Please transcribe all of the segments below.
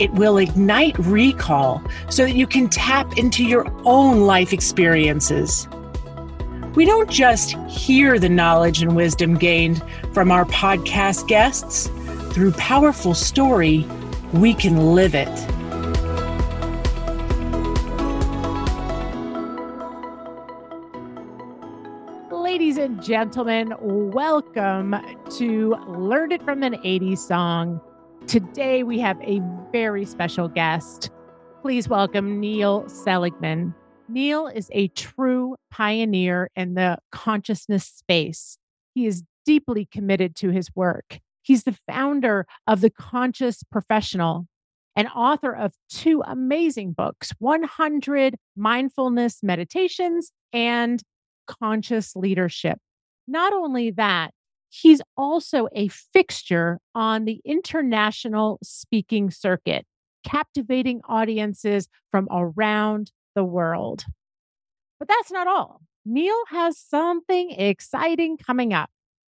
It will ignite recall so that you can tap into your own life experiences. We don't just hear the knowledge and wisdom gained from our podcast guests. Through powerful story, we can live it. Ladies and gentlemen, welcome to Learn It from an 80s Song. Today we have a very special guest. Please welcome Neil Seligman. Neil is a true pioneer in the consciousness space. He is deeply committed to his work. He's the founder of The Conscious Professional and author of two amazing books 100 Mindfulness Meditations and Conscious Leadership. Not only that, He's also a fixture on the international speaking circuit, captivating audiences from around the world. But that's not all. Neil has something exciting coming up.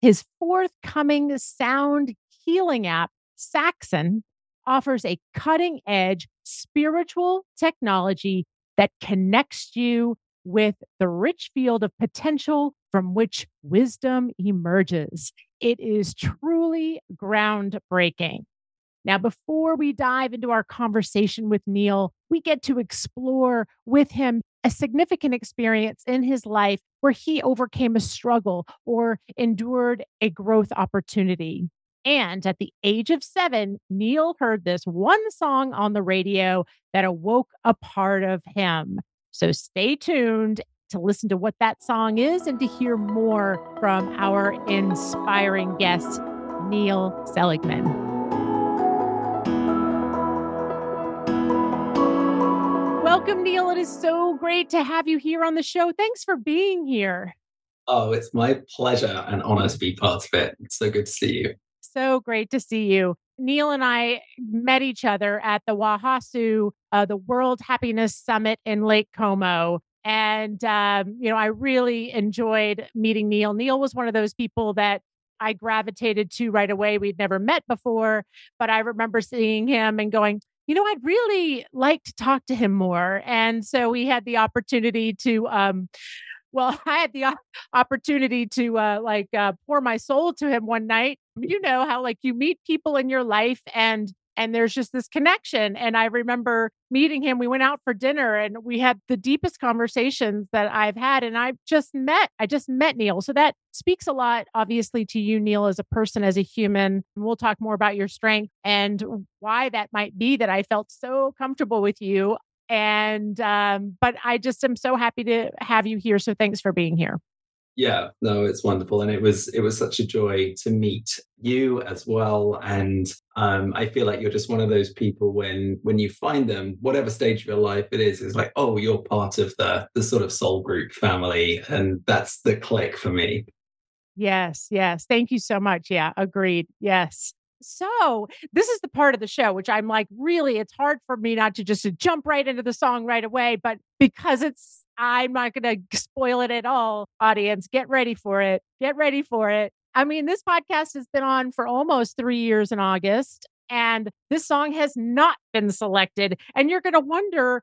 His forthcoming sound healing app, Saxon, offers a cutting edge spiritual technology that connects you with the rich field of potential from which wisdom emerges. It is truly groundbreaking. Now, before we dive into our conversation with Neil, we get to explore with him a significant experience in his life where he overcame a struggle or endured a growth opportunity. And at the age of seven, Neil heard this one song on the radio that awoke a part of him. So stay tuned to listen to what that song is and to hear more from our inspiring guest, Neil Seligman. Welcome, Neil. It is so great to have you here on the show. Thanks for being here. Oh, it's my pleasure and honor to be part of it. It's so good to see you. So great to see you. Neil and I met each other at the WOHASU, uh, the World Happiness Summit in Lake Como. And, um, you know, I really enjoyed meeting Neil. Neil was one of those people that I gravitated to right away. We'd never met before, but I remember seeing him and going, you know, I'd really like to talk to him more. And so we had the opportunity to, um, well, I had the opportunity to uh, like uh, pour my soul to him one night. You know how like you meet people in your life and and there's just this connection and i remember meeting him we went out for dinner and we had the deepest conversations that i've had and i've just met i just met neil so that speaks a lot obviously to you neil as a person as a human and we'll talk more about your strength and why that might be that i felt so comfortable with you and um but i just am so happy to have you here so thanks for being here. Yeah no it's wonderful and it was it was such a joy to meet you as well and um, i feel like you're just one of those people when when you find them whatever stage of your life it is it's like oh you're part of the the sort of soul group family and that's the click for me. Yes yes thank you so much yeah agreed yes so this is the part of the show which i'm like really it's hard for me not to just to jump right into the song right away but because it's I'm not going to spoil it at all. Audience, get ready for it. Get ready for it. I mean, this podcast has been on for almost three years in August, and this song has not been selected. And you're going to wonder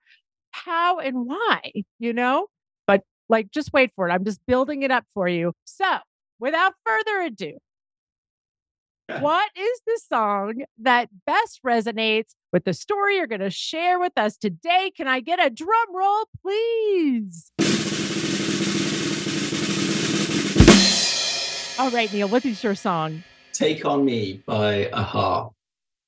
how and why, you know? But like, just wait for it. I'm just building it up for you. So, without further ado, what is the song that best resonates with the story you're going to share with us today? Can I get a drum roll, please? All right, Neil, what is your song? Take on Me by a-ha.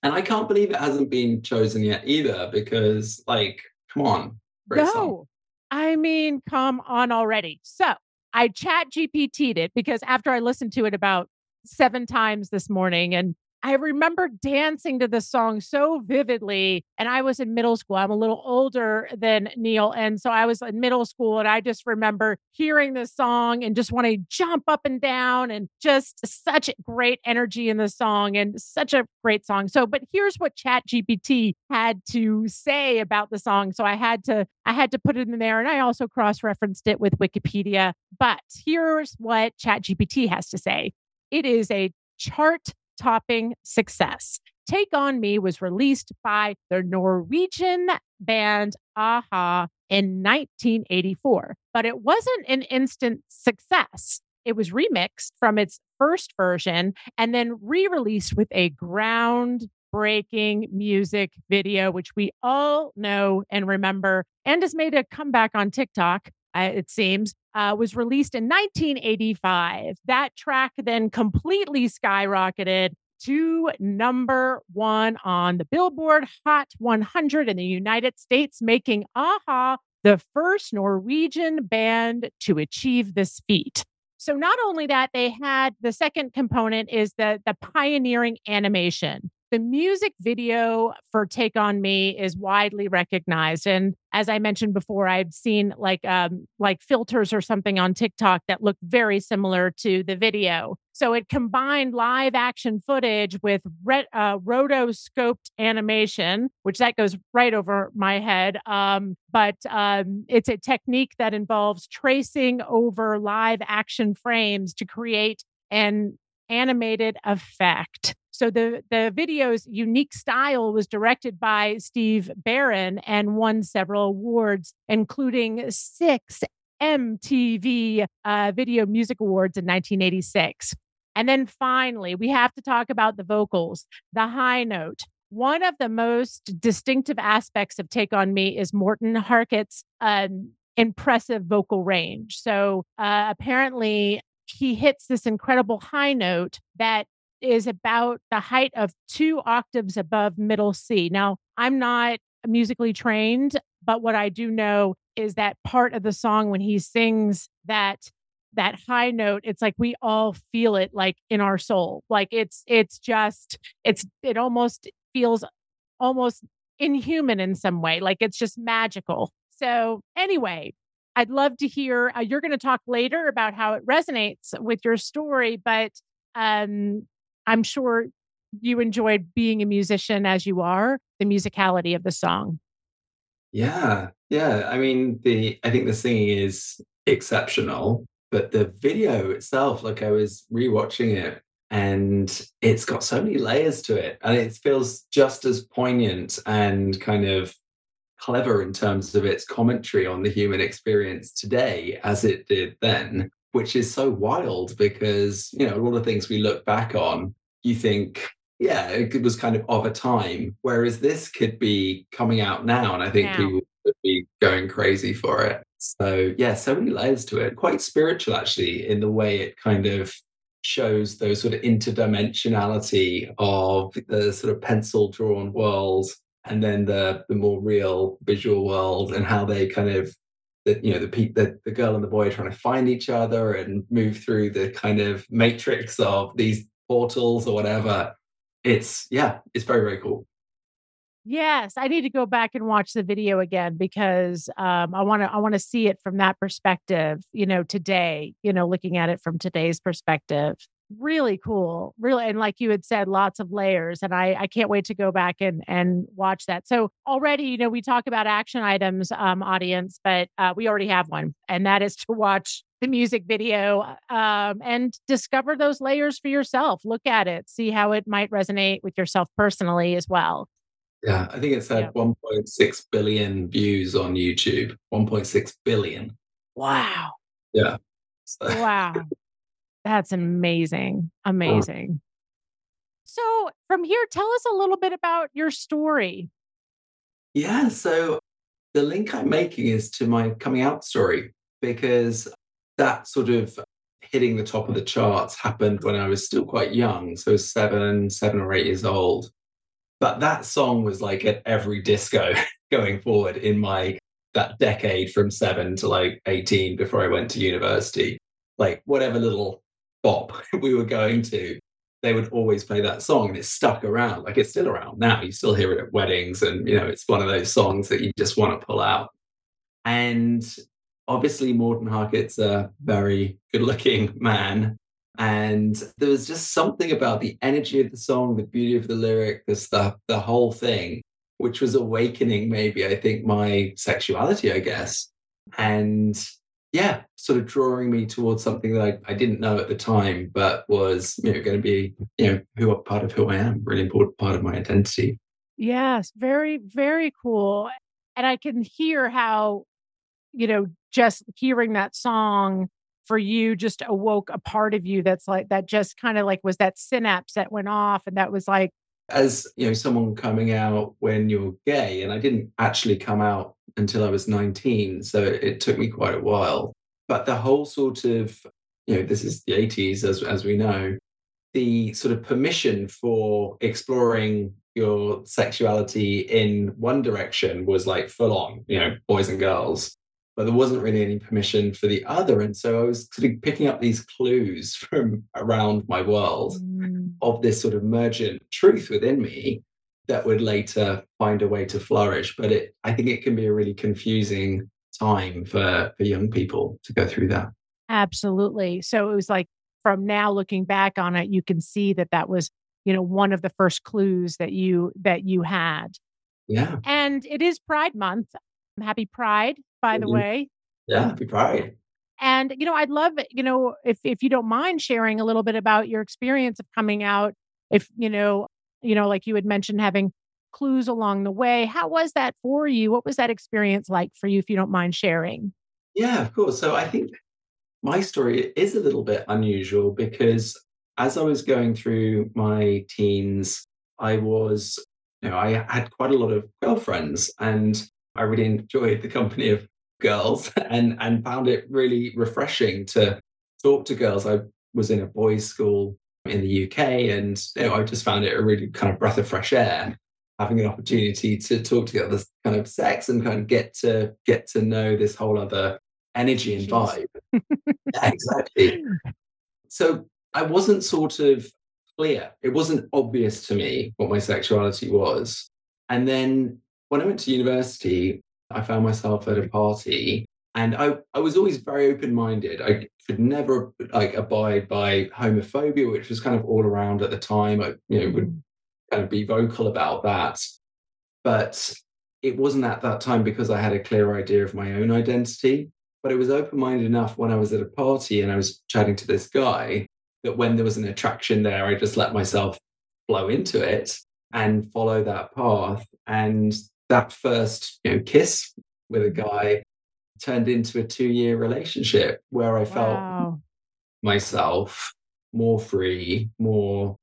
And I can't believe it hasn't been chosen yet either because, like, come on. No. Song. I mean, come on already. So I chat GPT'd it because after I listened to it about seven times this morning and I remember dancing to this song so vividly. And I was in middle school. I'm a little older than Neil. And so I was in middle school. And I just remember hearing this song and just want to jump up and down and just such great energy in the song and such a great song. So, but here's what Chat GPT had to say about the song. So I had to, I had to put it in there. And I also cross-referenced it with Wikipedia. But here's what Chat GPT has to say. It is a chart topping success. Take On Me was released by the Norwegian band a-ha in 1984, but it wasn't an instant success. It was remixed from its first version and then re released with a groundbreaking music video, which we all know and remember, and has made a comeback on TikTok, it seems uh, was released in 1985. That track then completely skyrocketed to number one on the Billboard Hot 100 in the United States, making a-ha the first Norwegian band to achieve this feat. So not only that, they had the second component is the the pioneering animation the music video for Take On Me is widely recognized. And as I mentioned before, I've seen like um, like filters or something on TikTok that look very similar to the video. So it combined live action footage with re- uh, rotoscoped animation, which that goes right over my head. Um, but um, it's a technique that involves tracing over live action frames to create an animated effect. So the the video's unique style was directed by Steve Barron and won several awards, including six MTV uh, Video Music Awards in 1986. And then finally, we have to talk about the vocals, the high note. One of the most distinctive aspects of Take On Me is Morten Harket's um, impressive vocal range. So uh, apparently, he hits this incredible high note that is about the height of two octaves above middle C. Now, I'm not musically trained, but what I do know is that part of the song when he sings that that high note it's like we all feel it like in our soul like it's it's just it's it almost feels almost inhuman in some way like it's just magical so anyway i'd love to hear uh, you're going to talk later about how it resonates with your story but um I'm sure you enjoyed being a musician as you are, the musicality of the song. Yeah. Yeah. I mean, the I think the singing is exceptional, but the video itself, like I was rewatching it and it's got so many layers to it. And it feels just as poignant and kind of clever in terms of its commentary on the human experience today as it did then which is so wild because you know a lot of things we look back on you think yeah it was kind of of a time whereas this could be coming out now and i think people would be going crazy for it. So yeah so many layers to it. Quite spiritual actually in the way it kind of shows those sort of interdimensionality of the sort of pencil drawn world and then the the more real visual world and how they kind of that you know the, pe- the the girl and the boy are trying to find each other and move through the kind of matrix of these portals or whatever. It's yeah it's very very cool. Yes i need to go back and watch the video again because um, i want to i want to see it from that perspective you know today you know looking at it from today's perspective really cool really and like you had said lots of layers and i i can't wait to go back and and watch that. So already you know we talk about action items um audience but uh, we already have one and that is to watch the music video um, and discover those layers for yourself look at it see how it might resonate with yourself personally as well. Yeah i think it's had yeah. 1.6 billion views on youtube 1.6 billion. Wow. Yeah. So. wow That's amazing. Amazing. So, from here, tell us a little bit about your story. Yeah. So, the link I'm making is to my coming out story because that sort of hitting the top of the charts happened when I was still quite young. So, seven, seven or eight years old. But that song was like at every disco going forward in my that decade from seven to like 18 before I went to university. Like, whatever little bop we were going to. they would always play that song and it stuck around. Like it's still around now. You still hear it at weddings, and you know, it's one of those songs that you just want to pull out. And obviously, Morten Harket's a very good looking man. And there was just something about the energy of the song, the beauty of the lyric, the stuff, the whole thing, which was awakening maybe, I think, my sexuality, I guess. And yeah, sort of drawing me towards something that I, I didn't know at the time, but was, you know, going to be, you know, who a part of who I am, really important part of my identity. Yes, very, very cool. And I can hear how, you know, just hearing that song for you just awoke a part of you that's like that just kind of like was that synapse that went off and that was like as you know someone coming out when you're gay and i didn't actually come out until i was 19 so it took me quite a while but the whole sort of you know this is the 80s as as we know the sort of permission for exploring your sexuality in one direction was like full on you know boys and girls but there wasn't really any permission for the other. And so I was sort of picking up these clues from around my world mm. of this sort of emergent truth within me that would later find a way to flourish. But it, I think it can be a really confusing time for, for young people to go through that. Absolutely. So it was like from now looking back on it, you can see that that was, you know, one of the first clues that you that you had. Yeah. And it is Pride Month. Happy Pride by the mm-hmm. way. Yeah, happy Pride. And you know, I'd love, you know, if if you don't mind sharing a little bit about your experience of coming out, if you know, you know, like you had mentioned having clues along the way. How was that for you? What was that experience like for you, if you don't mind sharing? Yeah, of course. So I think my story is a little bit unusual because as I was going through my teens, I was, you know, I had quite a lot of girlfriends and I really enjoyed the company of girls and and found it really refreshing to talk to girls. I was in a boys' school in the UK, and you know, I just found it a really kind of breath of fresh air, having an opportunity to talk to the other kind of sex and kind of get to get to know this whole other energy and vibe. yeah, exactly. So I wasn't sort of clear. It wasn't obvious to me what my sexuality was. And then when I went to university, I found myself at a party and I, I was always very open-minded. I could never like abide by homophobia, which was kind of all around at the time. I, you know, would mm. kind of be vocal about that. But it wasn't at that time because I had a clear idea of my own identity. But it was open-minded enough when I was at a party and I was chatting to this guy that when there was an attraction there, I just let myself flow into it and follow that path. And that first you know, kiss with a guy turned into a two year relationship where I felt wow. myself more free, more,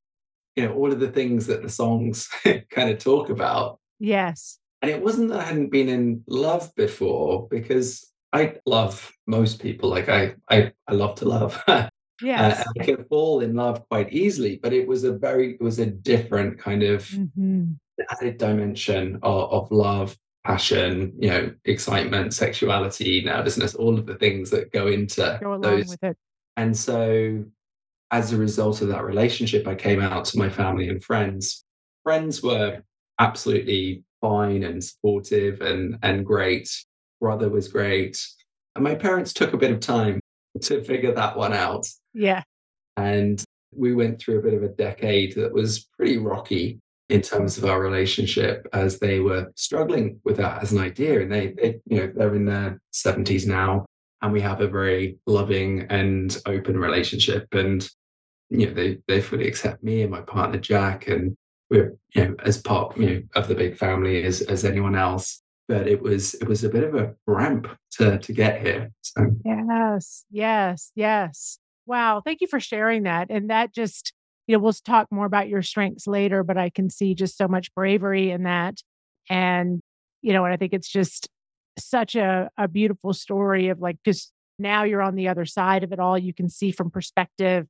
you know, all of the things that the songs kind of talk about. Yes. And it wasn't that I hadn't been in love before because I love most people. Like I, I, I love to love. Yes. Uh, I can fall in love quite easily, but it was a very, it was a different kind of mm-hmm added dimension of, of love, passion, you know, excitement, sexuality, nervousness, all of the things that go into go those. And so as a result of that relationship, I came out to my family and friends. Friends were absolutely fine and supportive and and great. Brother was great. And my parents took a bit of time to figure that one out. Yeah. And we went through a bit of a decade that was pretty rocky in terms of our relationship as they were struggling with that as an idea. And they, they you know they're in their 70s now and we have a very loving and open relationship. And you know they they fully accept me and my partner jack. And we're you know as part you know of the big family as as anyone else. But it was it was a bit of a ramp to to get here. So yes yes yes. Wow. Thank you for sharing that. And that just you know, we'll talk more about your strengths later, but I can see just so much bravery in that. And, you know, and I think it's just such a, a beautiful story of like, because now you're on the other side of it all. You can see from perspective.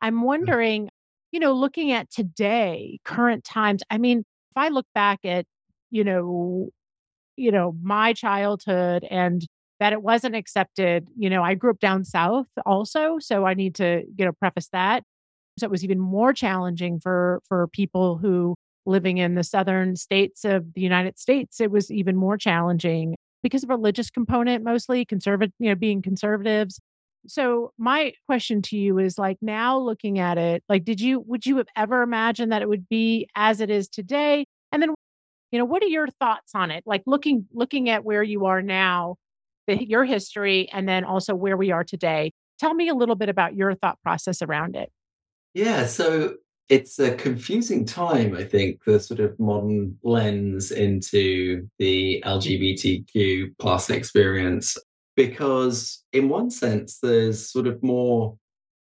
I'm wondering, you know, looking at today, current times, I mean, if I look back at, you know, you know, my childhood and that it wasn't accepted, you know, I grew up down south also. So I need to, you know, preface that So it was even more challenging for for people who living in the southern states of the United States. It was even more challenging because of religious component mostly conservative, you know, being conservatives. So my question to you is like now looking at it, like did you would you have ever imagined that it would be as it is today? And then you know, what are your thoughts on it? Like looking looking at where you are now, the, your history and then also where we are today. Tell me a little bit about your thought process around it. Yeah, so it's a confusing time, I think, the sort of modern lens into the LGBTQ plus experience, because in one sense, there's sort of more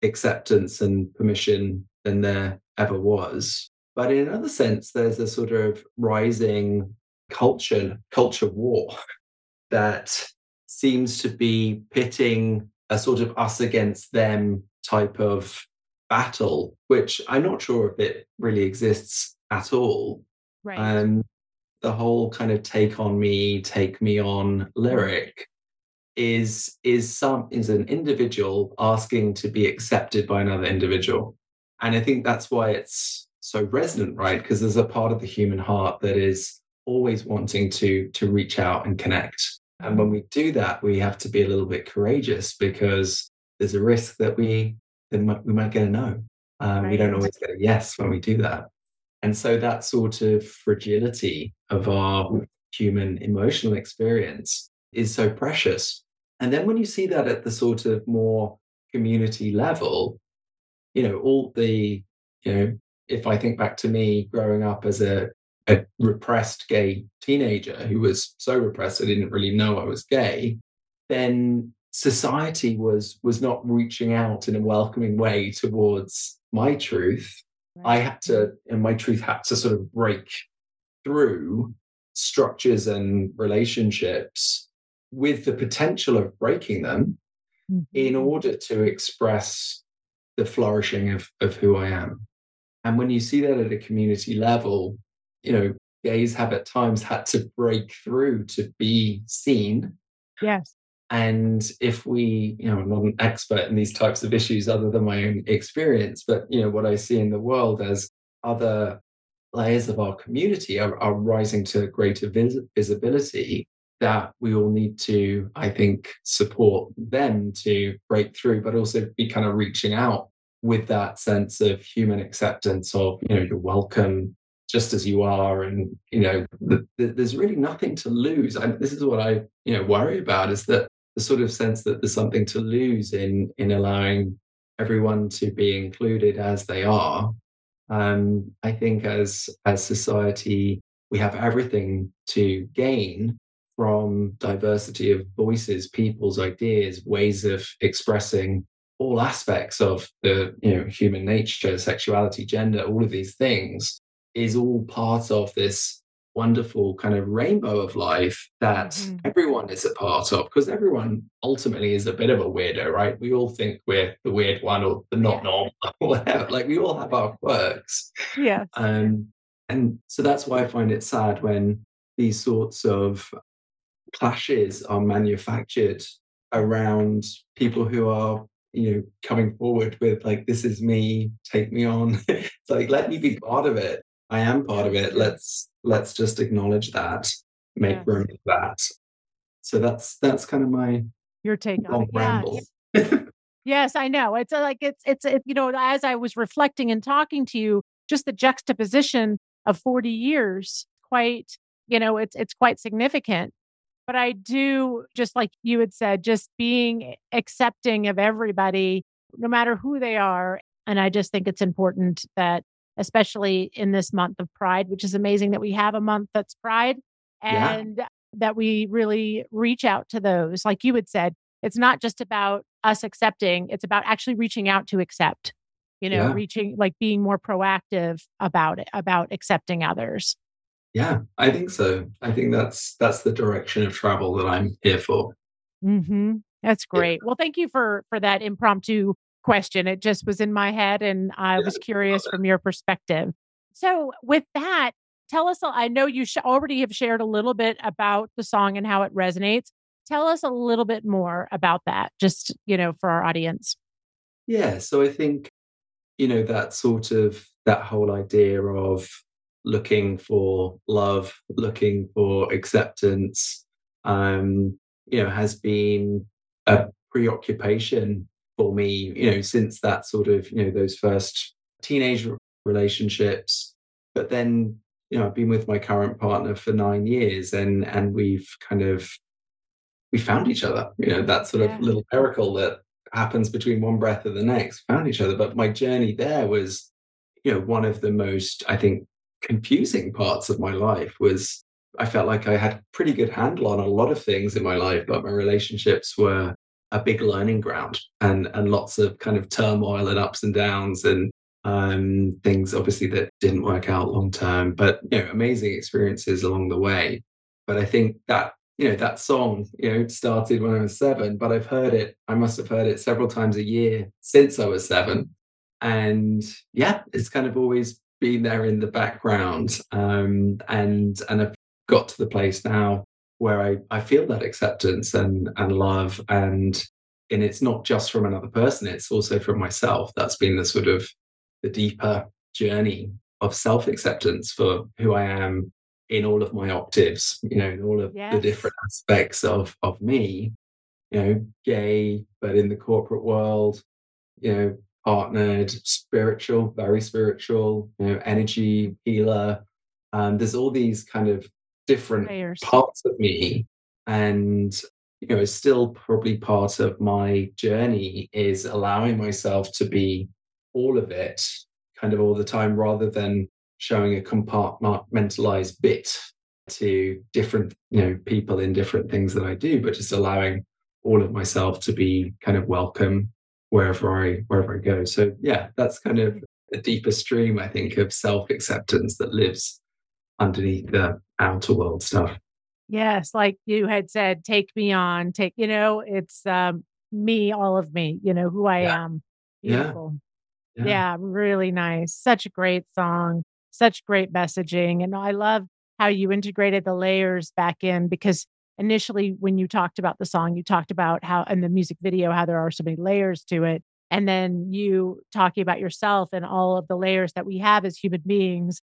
acceptance and permission than there ever was. But in another sense, there's a sort of rising culture, culture war that seems to be pitting a sort of us against them type of battle, which I'm not sure if it really exists at all. Right. Um, the whole kind of take on me, take me on lyric is is some is an individual asking to be accepted by another individual. And I think that's why it's so resonant, right? Because there's a part of the human heart that is always wanting to to reach out and connect. And when we do that, we have to be a little bit courageous because there's a risk that we then we might get a no. Um, right. We don't always get a yes when we do that. And so that sort of fragility of our human emotional experience is so precious. And then when you see that at the sort of more community level, you know, all the, you know, if I think back to me growing up as a, a repressed gay teenager who was so repressed I didn't really know I was gay, then society was was not reaching out in a welcoming way towards my truth right. i had to and my truth had to sort of break through structures and relationships with the potential of breaking them mm-hmm. in order to express the flourishing of, of who i am and when you see that at a community level you know gays have at times had to break through to be seen yes and if we you know i'm not an expert in these types of issues other than my own experience but you know what i see in the world as other layers of our community are, are rising to greater vis- visibility that we all need to i think support them to break through but also be kind of reaching out with that sense of human acceptance of you know you're welcome just as you are and you know the, the, there's really nothing to lose. I, this is what i you know worry about is that the sort of sense that there's something to lose in in allowing everyone to be included as they are. Um, I think as as society, we have everything to gain from diversity of voices, people's ideas, ways of expressing all aspects of the you know human nature, sexuality, gender, all of these things is all part of this wonderful kind of rainbow of life that mm-hmm. everyone is a part of because everyone ultimately is a bit of a weirdo right? We all think we're the weird one or the not normal or whatever like we all have our quirks. Yeah um and so that's why i find it sad when these sorts of clashes are manufactured around people who are you know coming forward with like this is me take me on. It's like let me be part of it. I am part of it. Let's let's just acknowledge that, make room for that. So that's that's kind of my your take on it. Yeah. yes, I know. It's uh, like it's it's it, you know as I was reflecting and talking to you, just the juxtaposition of 40 years, quite you know it's it's quite significant. But I do just like you had said, just being accepting of everybody, no matter who they are. And I just think it's important that especially in this month of Pride, which is amazing that we have a month that's Pride and yeah. that we really reach out to those. Like you had said, it's not just about us accepting, it's about actually reaching out to accept, you know, yeah. reaching like being more proactive about it, about accepting others. Yeah, I think so. I think that's that's the direction of travel that I'm here for. Mm-hmm. That's great. Yeah. Well, thank you for for that impromptu question. It just was in my head and I was curious from your perspective. So, with that, tell us, I know you sh- already have shared a little bit about the song and how it resonates. Tell us a little bit more about that, just, you know, for our audience. Yeah. So, I think you know, that sort of that whole idea of looking for love, looking for acceptance, um, you know, has been a preoccupation for me, you know, since that sort of, you know, those first teenage relationships. But then, you know, I've been with my current partner for nine years and and we've kind of we found each other, you know, that sort yeah. of little miracle that happens between one breath and the next, found each other. But my journey there was, you know, one of the most, I think, confusing parts of my life was I felt like I had pretty good handle on a lot of things in my life, but my relationships were a big learning ground and and lots of kind of turmoil and ups and downs and um, things obviously that didn't work out long term, but you know, amazing experiences along the way. But I think that you know that song you know started when I was seven, but I've heard it. I must have heard it several times a year since I was seven, and yeah, it's kind of always been there in the background. Um, and and I've got to the place now where I, I feel that acceptance and and love and and it's not just from another person it's also from myself that's been the sort of the deeper journey of self-acceptance for who i am in all of my octaves you know in all of yes. the different aspects of of me you know gay but in the corporate world you know partnered spiritual very spiritual you know energy healer um, there's all these kind of different Layers. parts of me and you know still probably part of my journey is allowing myself to be all of it kind of all the time rather than showing a compartmentalized bit to different you know people in different things that I do but just allowing all of myself to be kind of welcome wherever I wherever I go so yeah that's kind of the deeper stream I think of self acceptance that lives underneath the outer world stuff. Yes, like you had said, take me on, take, you know, it's um, me, all of me, you know, who I yeah. am. Beautiful. Yeah. yeah. yeah, really nice. Such a great song, such great messaging. And I love how you integrated the layers back in because initially when you talked about the song, you talked about how in the music video, how there are so many layers to it. And then you talking about yourself and all of the layers that we have as human beings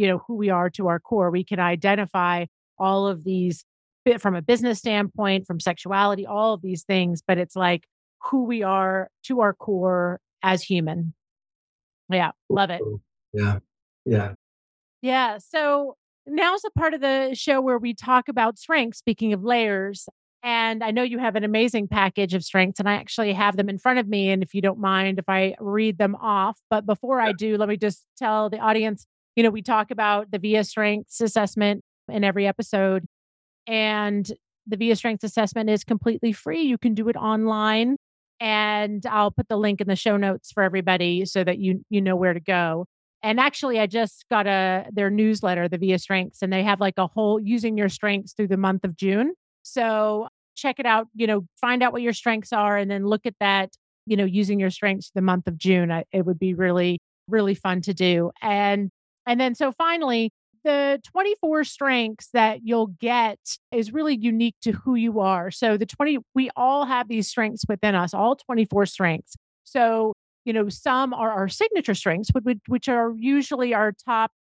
you know who we are to our core. We can identify all of these from a business standpoint from sexuality all of these things but it's like who we are to our core as human. Yeah love it. Yeah yeah. Yeah so now's a part of the show where we talk about strengths speaking of layers and I know you have an amazing package of strengths, and I actually have them in front of me. And if you don't mind, if I read them off, but before I do, let me just tell the audience you know, we talk about the VIA strengths assessment in every episode, and the VIA strengths assessment is completely free. You can do it online, and I'll put the link in the show notes for everybody so that you you know where to go. And actually, I just got a their newsletter, the VIA Strengths, and they have like a whole using your strengths through the month of June. So check it out. You know, find out what your strengths are, and then look at that. You know, using your strengths the month of June. I, it would be really really fun to do. And and then, so finally, the 24 strengths that you'll get is really unique to who you are. So, the 20, we all have these strengths within us, all 24 strengths. So, you know, some are our signature strengths, which are usually our top,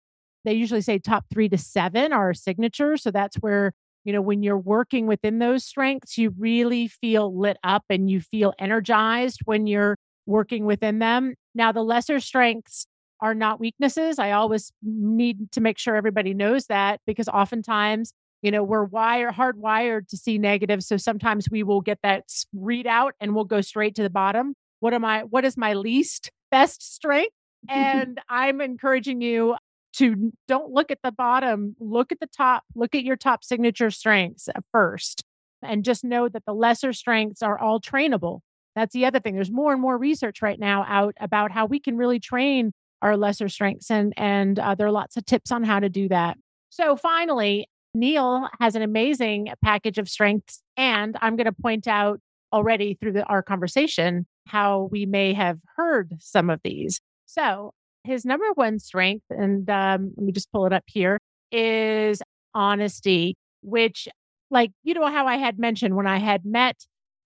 they usually say top three to seven are signature. So, that's where, you know, when you're working within those strengths, you really feel lit up and you feel energized when you're working within them. Now, the lesser strengths, are not weaknesses. I always need to make sure everybody knows that because oftentimes, you know, we're wired hardwired to see negative. So sometimes we will get that readout and we'll go straight to the bottom. What am I what is my least best strength? And I'm encouraging you to don't look at the bottom, look at the top, look at your top signature strengths first. And just know that the lesser strengths are all trainable. That's the other thing. There's more and more research right now out about how we can really train our lesser strengths and and uh, there are lots of tips on how to do that. So finally neil has an amazing package of strengths and i'm going to point out already through the, our conversation how we may have heard some of these. So his number one strength and um, let me just pull it up here is honesty which like you know how i had mentioned when i had met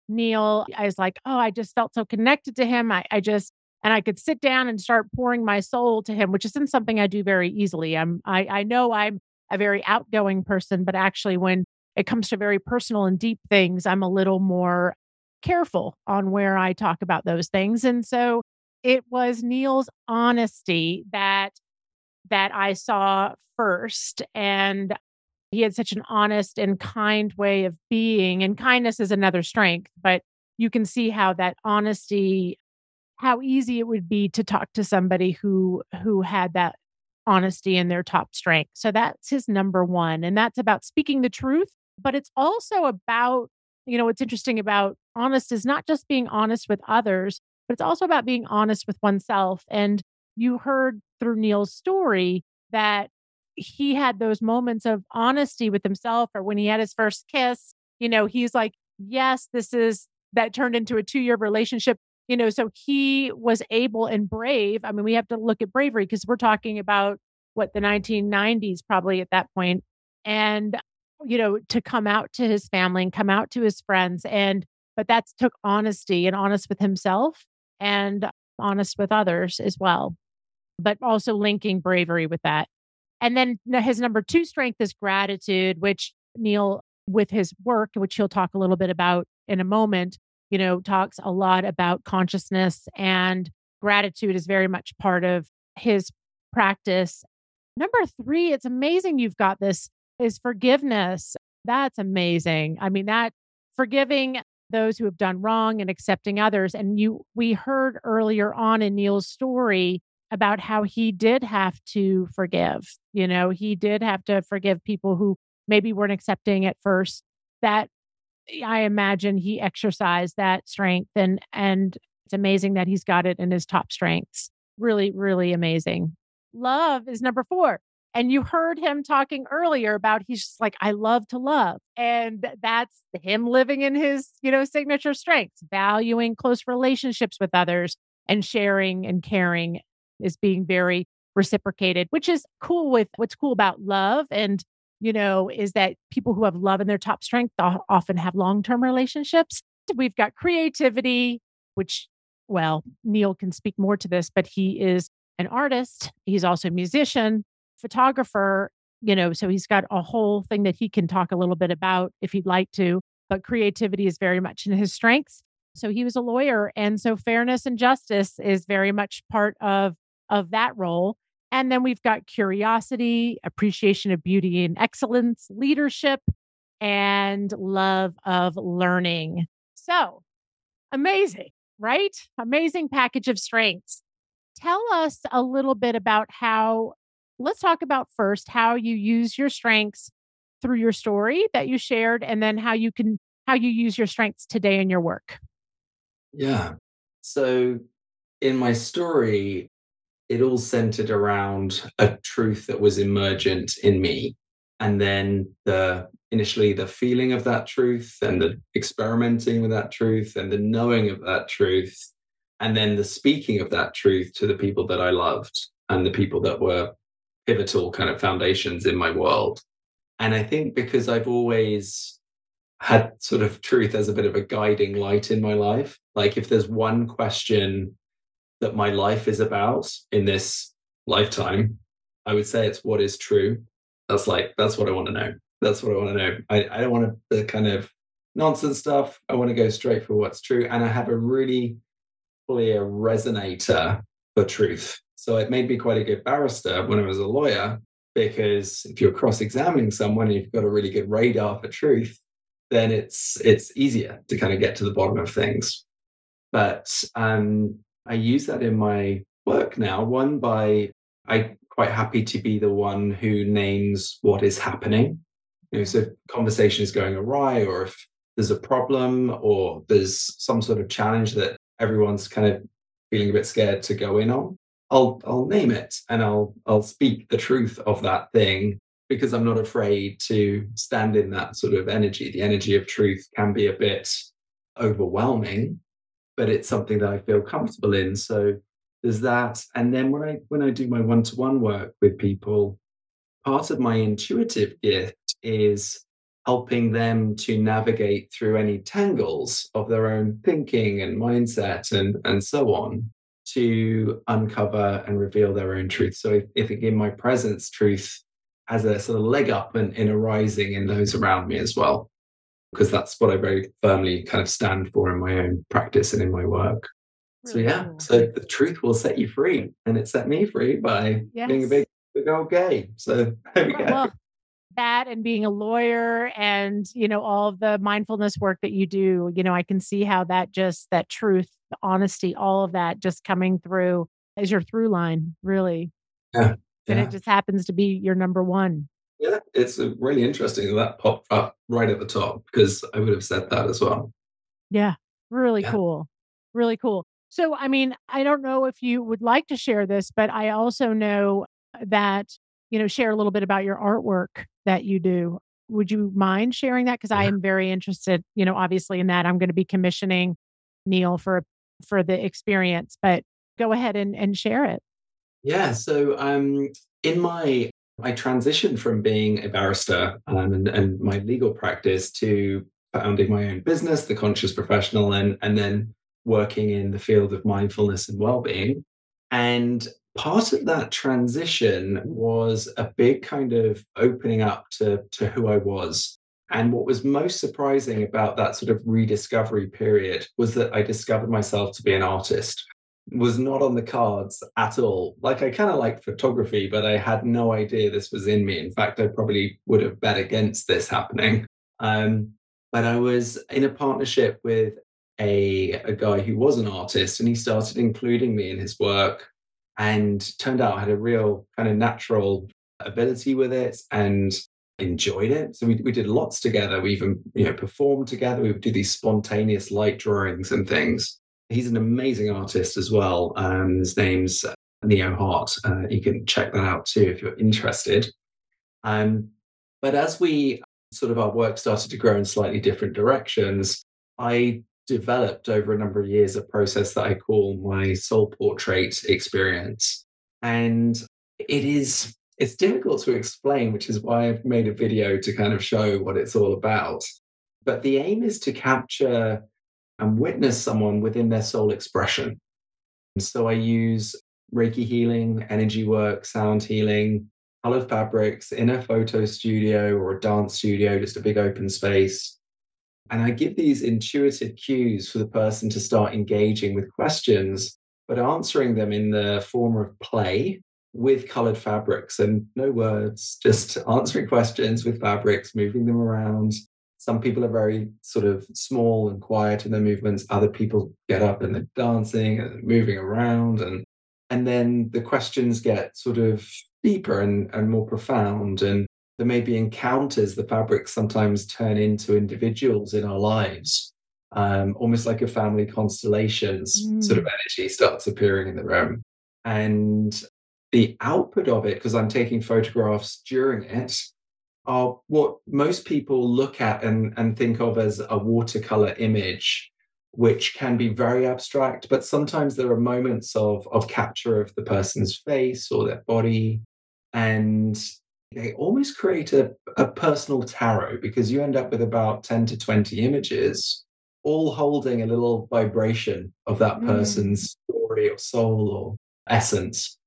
neil i was like oh i just felt so connected to him. I, I just and I could sit down and start pouring my soul to him, which isn't something I do very easily. I'm I, I know I'm a very outgoing person, but actually when it comes to very personal and deep things, I'm a little more careful on where I talk about those things. And so it was Neil's honesty that that I saw first and he had such an honest and kind way of being and kindness is another strength but you can see how that honesty how easy it would be to talk to somebody who who had that honesty in their top strength. So that's his number one and that's about speaking the truth but it's also about you know what's interesting about honest is not just being honest with others but it's also about being honest with oneself and you heard through Neil's story that he had those moments of honesty with himself or when he had his first kiss you know he's like yes this is that turned into a 2 year relationship you know so he was able and brave i mean we have to look at bravery because we're talking about what the 1990s probably at that point and you know to come out to his family and come out to his friends and but that's took honesty and honest with himself and honest with others as well but also linking bravery with that. And then his number two strength is gratitude, which Neil, with his work, which he'll talk a little bit about in a moment, you know, talks a lot about consciousness and gratitude is very much part of his practice. Number three, it's amazing you've got this is forgiveness. That's amazing. I mean, that forgiving those who have done wrong and accepting others. And you, we heard earlier on in Neil's story about how he did have to forgive. You know, he did have to forgive people who maybe weren't accepting at first. That I imagine he exercised that strength and and it's amazing that he's got it in his top strengths. Really, really amazing. Love is number 4. And you heard him talking earlier about he's just like, I love to love. And that's him living in his, you know, signature strengths, valuing close relationships with others and sharing and caring is being very reciprocated, which is cool with what's cool about love. And, you know, is that people who have love in their top strength often have long term relationships. We've got creativity, which, well, Neil can speak more to this, but he is an artist. He's also a musician, photographer, you know, so he's got a whole thing that he can talk a little bit about if he'd like to. But creativity is very much in his strengths. So he was a lawyer. And so fairness and justice is very much part of of that role. And then we've got curiosity, appreciation of beauty and excellence, leadership, and love of learning. So amazing, right? Amazing package of strengths. Tell us a little bit about how, let's talk about first how you use your strengths through your story that you shared, and then how you can, how you use your strengths today in your work. Yeah. So in my story, it all centered around a truth that was emergent in me. And then the initially the feeling of that truth and the experimenting with that truth and the knowing of that truth and then the speaking of that truth to the people that i loved and the people that were pivotal kind of foundations in my world. And i think because i've always had sort of truth as a bit of a guiding light in my life like if there's one question that my life is about in this lifetime, I would say it's what is true. That's like, that's what I want to know. That's what I want to know. I, I don't want the kind of nonsense stuff. I want to go straight for what's true. And I have a really clear resonator for truth. So it made me quite a good barrister when I was a lawyer, because if you're cross-examining someone and you've got a really good radar for truth, then it's it's easier to kind of get to the bottom of things. But um, I use that in my work now. One by I'm quite happy to be the one who names what is happening. You know, so if conversation is going awry, or if there's a problem, or there's some sort of challenge that everyone's kind of feeling a bit scared to go in on, I'll I'll name it and I'll I'll speak the truth of that thing because I'm not afraid to stand in that sort of energy. The energy of truth can be a bit overwhelming but it's something that I feel comfortable in. So there's that. And then when I when I do my one-to-one work with people, part of my intuitive gift is helping them to navigate through any tangles of their own thinking and mindset and, and so on to uncover and reveal their own truth. So if, if in my presence, truth has a sort of leg up and in arising in those around me as well, because that's what I very firmly kind of stand for in my own practice and in my work. Really so yeah, cool. so the truth will set you free, and it set me free by yes. being a big, big old gay. So there we go. Well, that and being a lawyer and you know all of the mindfulness work that you do you know i can see how that just that truth the honesty all of that just coming through as your through line really yeah, and it just happens to be your number one yeah it's really interesting that, that popped up right at the top because i would have said that as well. Yeah really yeah. cool really cool. So i mean i don't know if you would like to share this but i also know that you know share a little bit about your artwork that you do. Would you mind sharing that? Because yeah. i am very interested you know obviously in that. I'm going to be commissioning neil for for the experience but go ahead and, and share it. Yeah so um in my i transitioned from being a barrister um, and, and my legal practice to founding my own business the conscious professional and and then working in the field of mindfulness and well-being and part of that transition was a big kind of opening up to, to who I was. And what was most surprising about that sort of rediscovery period was that I discovered myself to be an artist. Was not on the cards at all. Like I kind of liked photography, but I had no idea this was in me. In fact, I probably would have bet against this happening. Um, but I was in a partnership with a, a guy who was an artist, and he started including me in his work and turned out I had a real kind of natural ability with it and enjoyed it. So we, we did lots together. We even, you know, performed together. We would do these spontaneous light drawings and things. He's an amazing artist as well. Um, his name's Neo Hart. Uh, you can check that out too if you're interested. Um, but as we sort of our work started to grow in slightly different directions, I developed over a number of years a process that I call my soul portrait experience. And it is it's difficult to explain, which is why I've made a video to kind of show what it's all about. But the aim is to capture and witness someone within their soul expression. And so I use Reiki healing, energy work, sound healing, colored fabrics in a photo studio or a dance studio, just a big open space and I give these intuitive cues for the person to start engaging with questions, but answering them in the form of play with colored fabrics and no words, just answering questions with fabrics, moving them around. Some people are very sort of small and quiet in their movements. Other people get up and they're dancing and moving around. And, and then the questions get sort of deeper and, and more profound. And there may be encounters the fabrics sometimes turn into individuals in our lives um, almost like a family constellations mm. sort of mm. energy starts appearing in the room and the output of it because i'm taking photographs during it are what most people look at and, and think of as a watercolor image which can be very abstract but sometimes there are moments of of capture of the person's face or their body and they almost create a, a personal tarot because you end up with about 10 to 20 images all holding a little vibration of that mm. person's story or soul or essence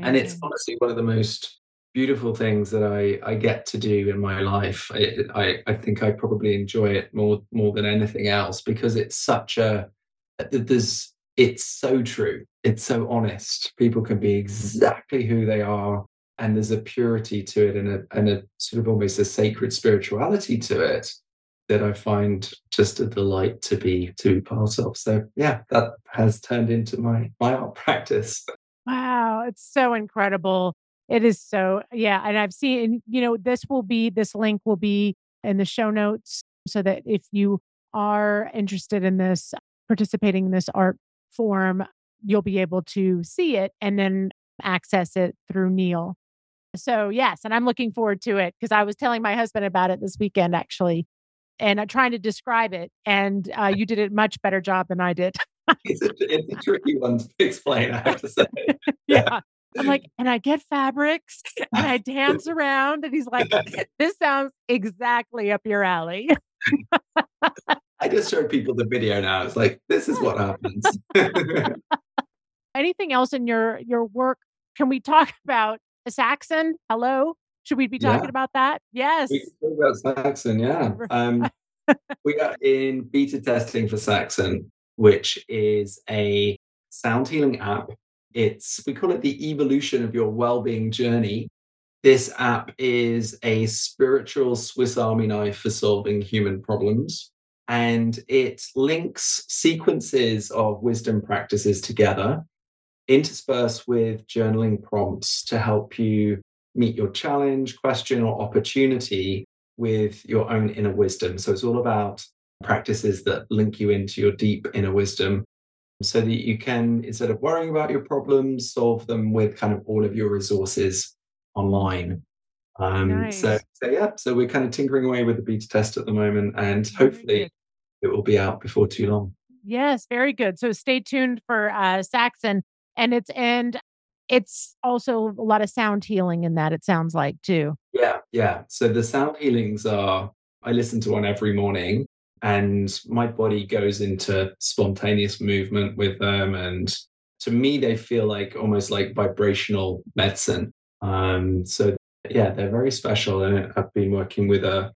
mm. and it's honestly one of the most beautiful things that I, I get to do in my life. I, I, I think I probably enjoy it more more than anything else because it's such a there's it's so true. It's so honest. People can be mm-hmm. exactly who they are and there's a purity to it and a, and a sort of almost a sacred spirituality to it that I find just a delight to be to be part of. So yeah, that has turned into my my art practice. Wow, it's so incredible. It is so yeah, and I've seen and, you know this will be this link will be in the show notes so that if you are interested in this participating in this art form, you'll be able to see it and then access it through Neil. So, yes, and I'm looking forward to it because I was telling my husband about it this weekend, actually, and I'm trying to describe it. And uh, you did a much better job than I did. it's, a, it's a tricky one to explain, I have to say. yeah. I'm like, and I get fabrics and I dance around. And he's like, this sounds exactly up your alley. I just showed people the video now. It's like, this is what happens. anything else in your your work? Can we talk about Saxon? Hello? Should we be talking yeah. about that? Yes. We can talk about Saxon, yeah. Um, we are in beta testing for Saxon, which is a sound healing app. It's we call it the evolution of your well-being journey. This app is a spiritual Swiss Army knife for solving human problems. And it links sequences of wisdom practices together, interspersed with journaling prompts to help you meet your challenge, question, or opportunity with your own inner wisdom. So it's all about practices that link you into your deep inner wisdom so that you can, instead of worrying about your problems, solve them with kind of all of your resources online. Um, nice. so, so, yeah, so we're kind of tinkering away with the beta test at the moment, and hopefully it will be out before too long. Yes, very good. So stay tuned for uh, Saxon, and it's and it's also a lot of sound healing in that. It sounds like too. Yeah, yeah. So the sound healings are. I listen to one every morning, and my body goes into spontaneous movement with them and to me they feel like almost like vibrational medicine. Um, so yeah they're very special and i've been working with a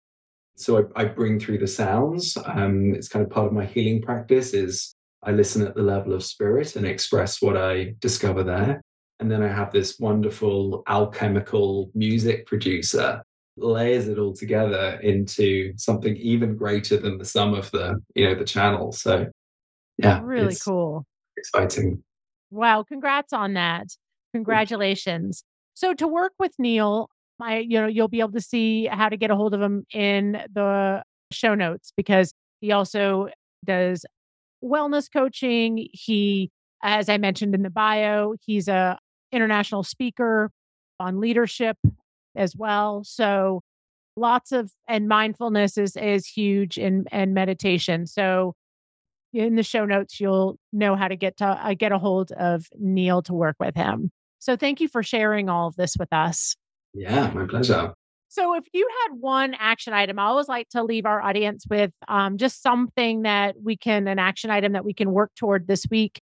so I, I bring through the sounds. Um, it's kind of part of my healing practice is i listen at the level of spirit and express what i discover there. And then i have this wonderful alchemical music producer layers it all together into something even greater than the sum of the you know the channels. So yeah really cool. exciting. Wow congrats on that. Congratulations. So to work with neil my you know you'll be able to see how to get a hold of him in the show notes because he also does wellness coaching. He as i mentioned in the bio he's a international speaker on leadership as well. So lots of and mindfulness is is huge in and meditation. So in the show notes you'll know how to get to uh, get a hold of Neil to work with him. So thank you for sharing all of this with us. Yeah, my pleasure. So, if you had one action item, I always like to leave our audience with um, just something that we can, an action item that we can work toward this week.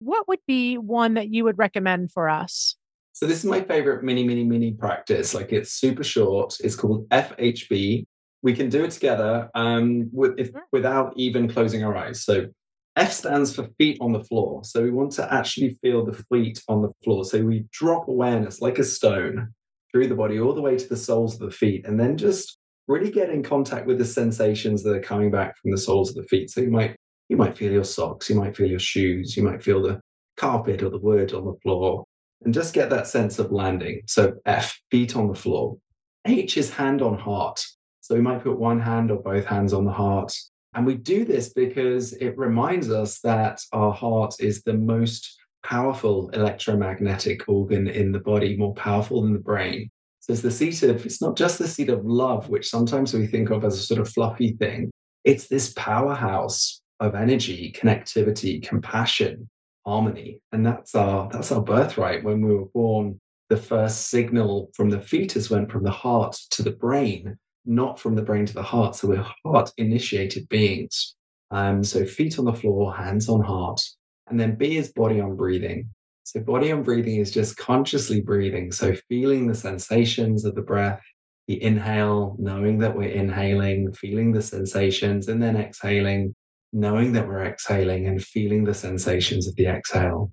What would be one that you would recommend for us? So this is my favorite mini, mini, mini practice. Like it's super short. It's called FHB. We can do it together um, with, if, without even closing our eyes. So F stands for feet on the floor. So we want to actually feel the feet on the floor. So we drop awareness like a stone through the body all the way to the soles of the feet, and then just really get in contact with the sensations that are coming back from the soles of the feet. So you might you might feel your socks, you might feel your shoes, you might feel the carpet or the wood on the floor and just get that sense of landing. So F, feet on the floor. H is hand on heart. So we might put one hand or both hands on the heart. And we do this because it reminds us that our heart is the most powerful electromagnetic organ in the body, more powerful than the brain. So it's the seat of, it's not just the seat of love, which sometimes we think of as a sort of fluffy thing. It's this powerhouse of energy, connectivity, compassion, harmony and that's our that's our birthright when we were born. The first signal from the fetus went from the heart to the brain not from the brain to the heart. So we're heart initiated beings. Um, so feet on the floor hands on heart and then b is body on breathing. So body on breathing is just consciously breathing. So feeling the sensations of the breath the inhale knowing that we're inhaling feeling the sensations and then exhaling knowing that we're exhaling and feeling the sensations of the exhale.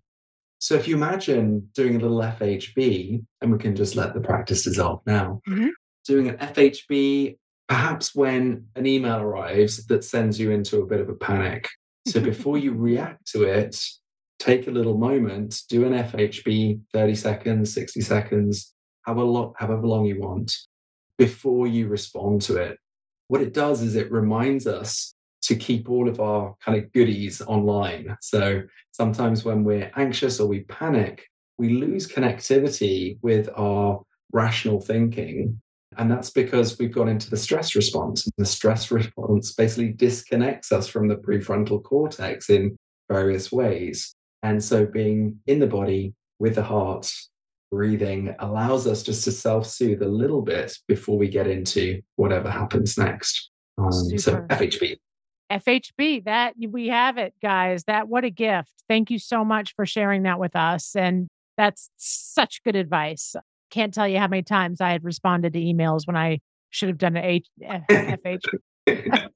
So if you imagine doing a little FHB, and we can just let the practice dissolve now, mm-hmm. doing an FHB, perhaps when an email arrives that sends you into a bit of a panic. So before you react to it, take a little moment, do an FHB, 30 seconds, 60 seconds, however long, however long you want, before you respond to it. What it does is it reminds us to keep all of our kind of goodies online. So sometimes when we're anxious or we panic, we lose connectivity with our rational thinking. And that's because we've gone into the stress response. And the stress response basically disconnects us from the prefrontal cortex in various ways. And so being in the body with the heart, breathing allows us just to self soothe a little bit before we get into whatever happens next. Um, so FHB. FHB, that we have it, guys. That what a gift. Thank you so much for sharing that with us. And that's such good advice. Can't tell you how many times I had responded to emails when I should have done an H- FHB.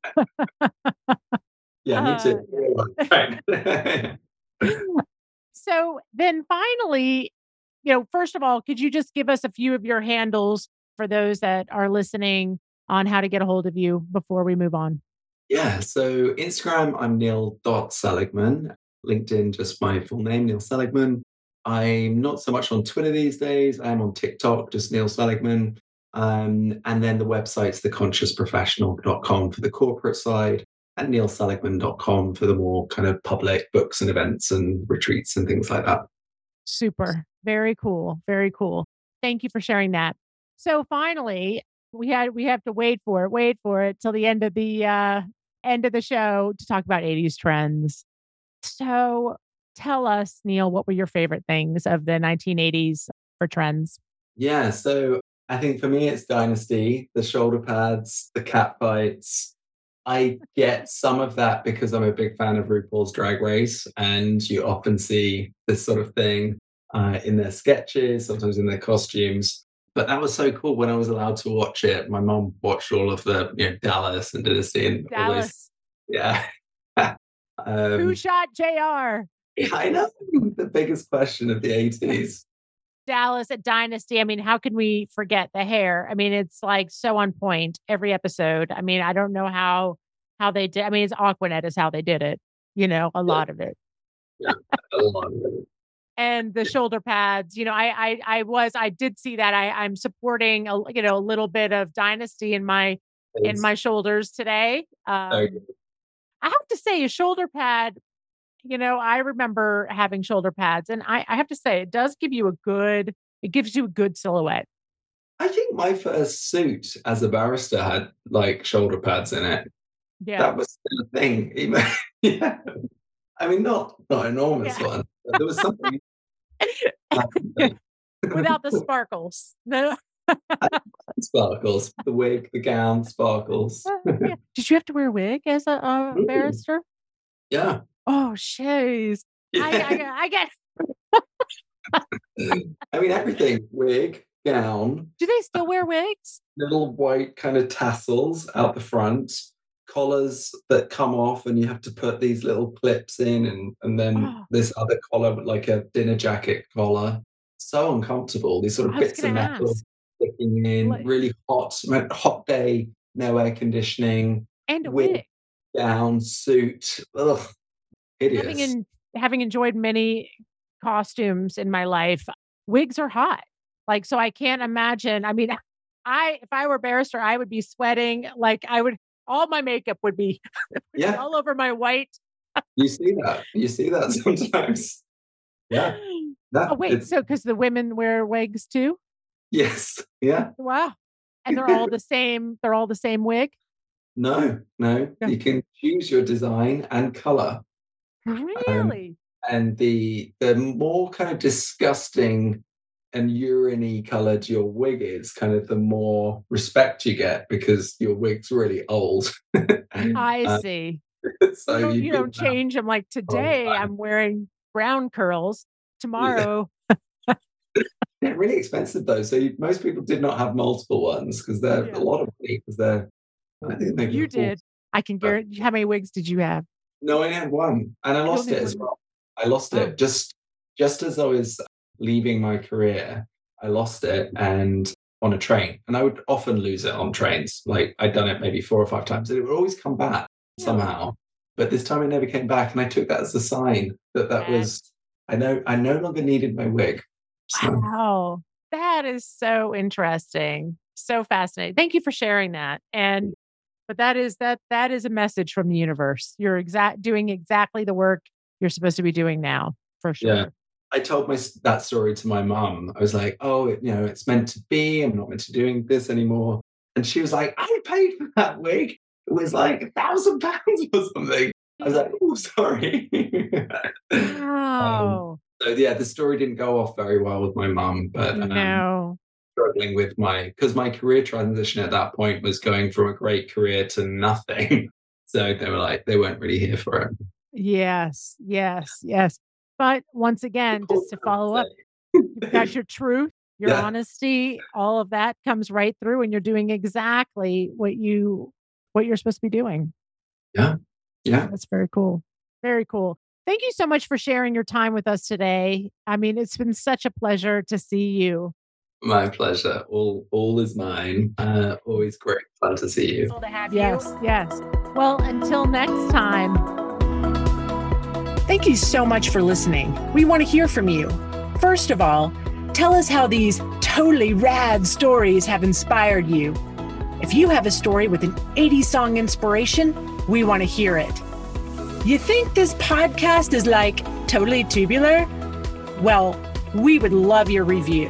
yeah, me too. Uh, so then finally, you know, first of all, could you just give us a few of your handles for those that are listening on how to get a hold of you before we move on? Yeah, so Instagram, I'm Neil Seligman. LinkedIn, just my full name, Neil Seligman. I'm not so much on Twitter these days. I'm on TikTok, just Neil Seligman. Um, and then the website's theconsciousprofessional.com for the corporate side and neilseligman.com for the more kind of public books and events and retreats and things like that. Super. Very cool. Very cool. Thank you for sharing that. So finally, we had we have to wait for it, wait for it till the end of the uh end of the show to talk about 80s trends. So tell us, Neil, what were your favorite things of the 1980s for trends? Yeah, so I think for me it's Dynasty, the shoulder pads, the cat fights. I get some of that because I'm a big fan of RuPaul's Drag Race, and you often see this sort of thing uh, in their sketches, sometimes in their costumes. But that was so cool when I was allowed to watch it. My mom watched all of the you know, Dallas and Dynasty and Dallas. yeah. um, Who shot JR? Yeah, I know. The biggest question of the 80s. Dallas at Dynasty. I mean, how can we forget the hair? I mean, it's like so on point every episode. I mean, I don't know how how they did. I mean, it's Aquanet is how they did it. You know, a yeah. lot of it. Yeah, a lot of it. And the shoulder pads. You know, I I I was I did see that. I I'm supporting a you know a little bit of Dynasty in my in my shoulders today. Um, I have to say, a shoulder pad you know, I remember having shoulder pads, and I, I have to say, it does give you a good, it gives you a good silhouette. I think my first suit as a barrister had like shoulder pads in it. Yeah, that was the thing. Even, yeah, I mean, not not enormous yeah. one, there was something without the sparkles. No. sparkles, the wig, the gown, sparkles. Uh, yeah. Did you have to wear a wig as a, uh, a barrister? Yeah, oh shoes. I, I, I get. I mean, everything wig, gown. Do they still wear wigs? Little white kind of tassels out the front, collars that come off, and you have to put these little clips in, and, and then oh. this other collar, like a dinner jacket collar. So uncomfortable. These sort of bits of metal ask. sticking in, like, really hot, hot day, no air conditioning. And a wig. Gown, suit. Ugh, having in, having enjoyed many costumes in my life, wigs are hot. Like, so I can't imagine. I mean, I if I were barrister, I would be sweating. Like I would all my makeup would be yeah. all over my white. you see that. You see that sometimes. Yeah. That, oh wait, so because the women wear wigs too? Yes. Yeah. Wow. And they're all the same, they're all the same wig? No, no. You can choose your design and color. Um, really? Um, and the the more kind of disgusting and uriny colored your wig is, kind of the more respect you get because your wig's really old. I uh, see. so you don't, you don't change them like today I'm wearing brown curls. Tomorrow. Yeah. they're really expensive though. So you, most people did not have multiple ones because they're yeah. a lot of money because they're I think you did. I can guarantee. How many wigs did you have? No, I had one, and I lost it as well. I lost oh. it just just as I was leaving my career. I lost it, and on a train, and I would often lose it on trains. Like I'd done it maybe four or five times, and it would always come back yeah. somehow. But this time it never came back, and I took that as a sign that that yes. was. I know I no longer needed my wig. So. Wow, that is so interesting, so fascinating. Thank you for sharing that, and but that is that that is a message from the universe you're exact doing exactly the work you're supposed to be doing now for sure yeah i told my that story to my mom. I was like oh you know it's meant to be. I'm not meant to doing this anymore. And she was like i paid for that wig. It was like a thousand pounds or something. I was like oh sorry. Um, wow. um, so yeah the story didn't go off very well with my mom but um, no. struggling with my because my career transition at that point was going from a great career to nothing. So they were like, they weren't really here for it. Yes, yes, yes. But once again, just to follow up, you've got your truth, your yeah. honesty, all of that comes right through and you're doing exactly what you what you're supposed to be doing. Yeah. Yeah. That's very cool. Very cool. Thank you so much for sharing your time with us today. I mean, it's been such a pleasure to see you. My pleasure. All all is mine. Uh, always great fun to see you. To yes, you. yes. Well, until next time. Thank you so much for listening. We want to hear from you. First of all, tell us how these totally rad stories have inspired you. If you have a story with an 80s song inspiration, we want to hear it. You think this podcast is like totally tubular? Well, we would love your review.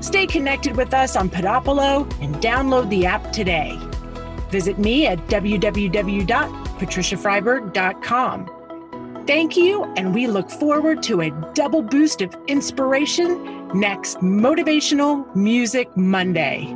Stay connected with us on Podopolo and download the app today. Visit me at www.patriciafreiberg.com. Thank you, and we look forward to a double boost of inspiration next Motivational Music Monday.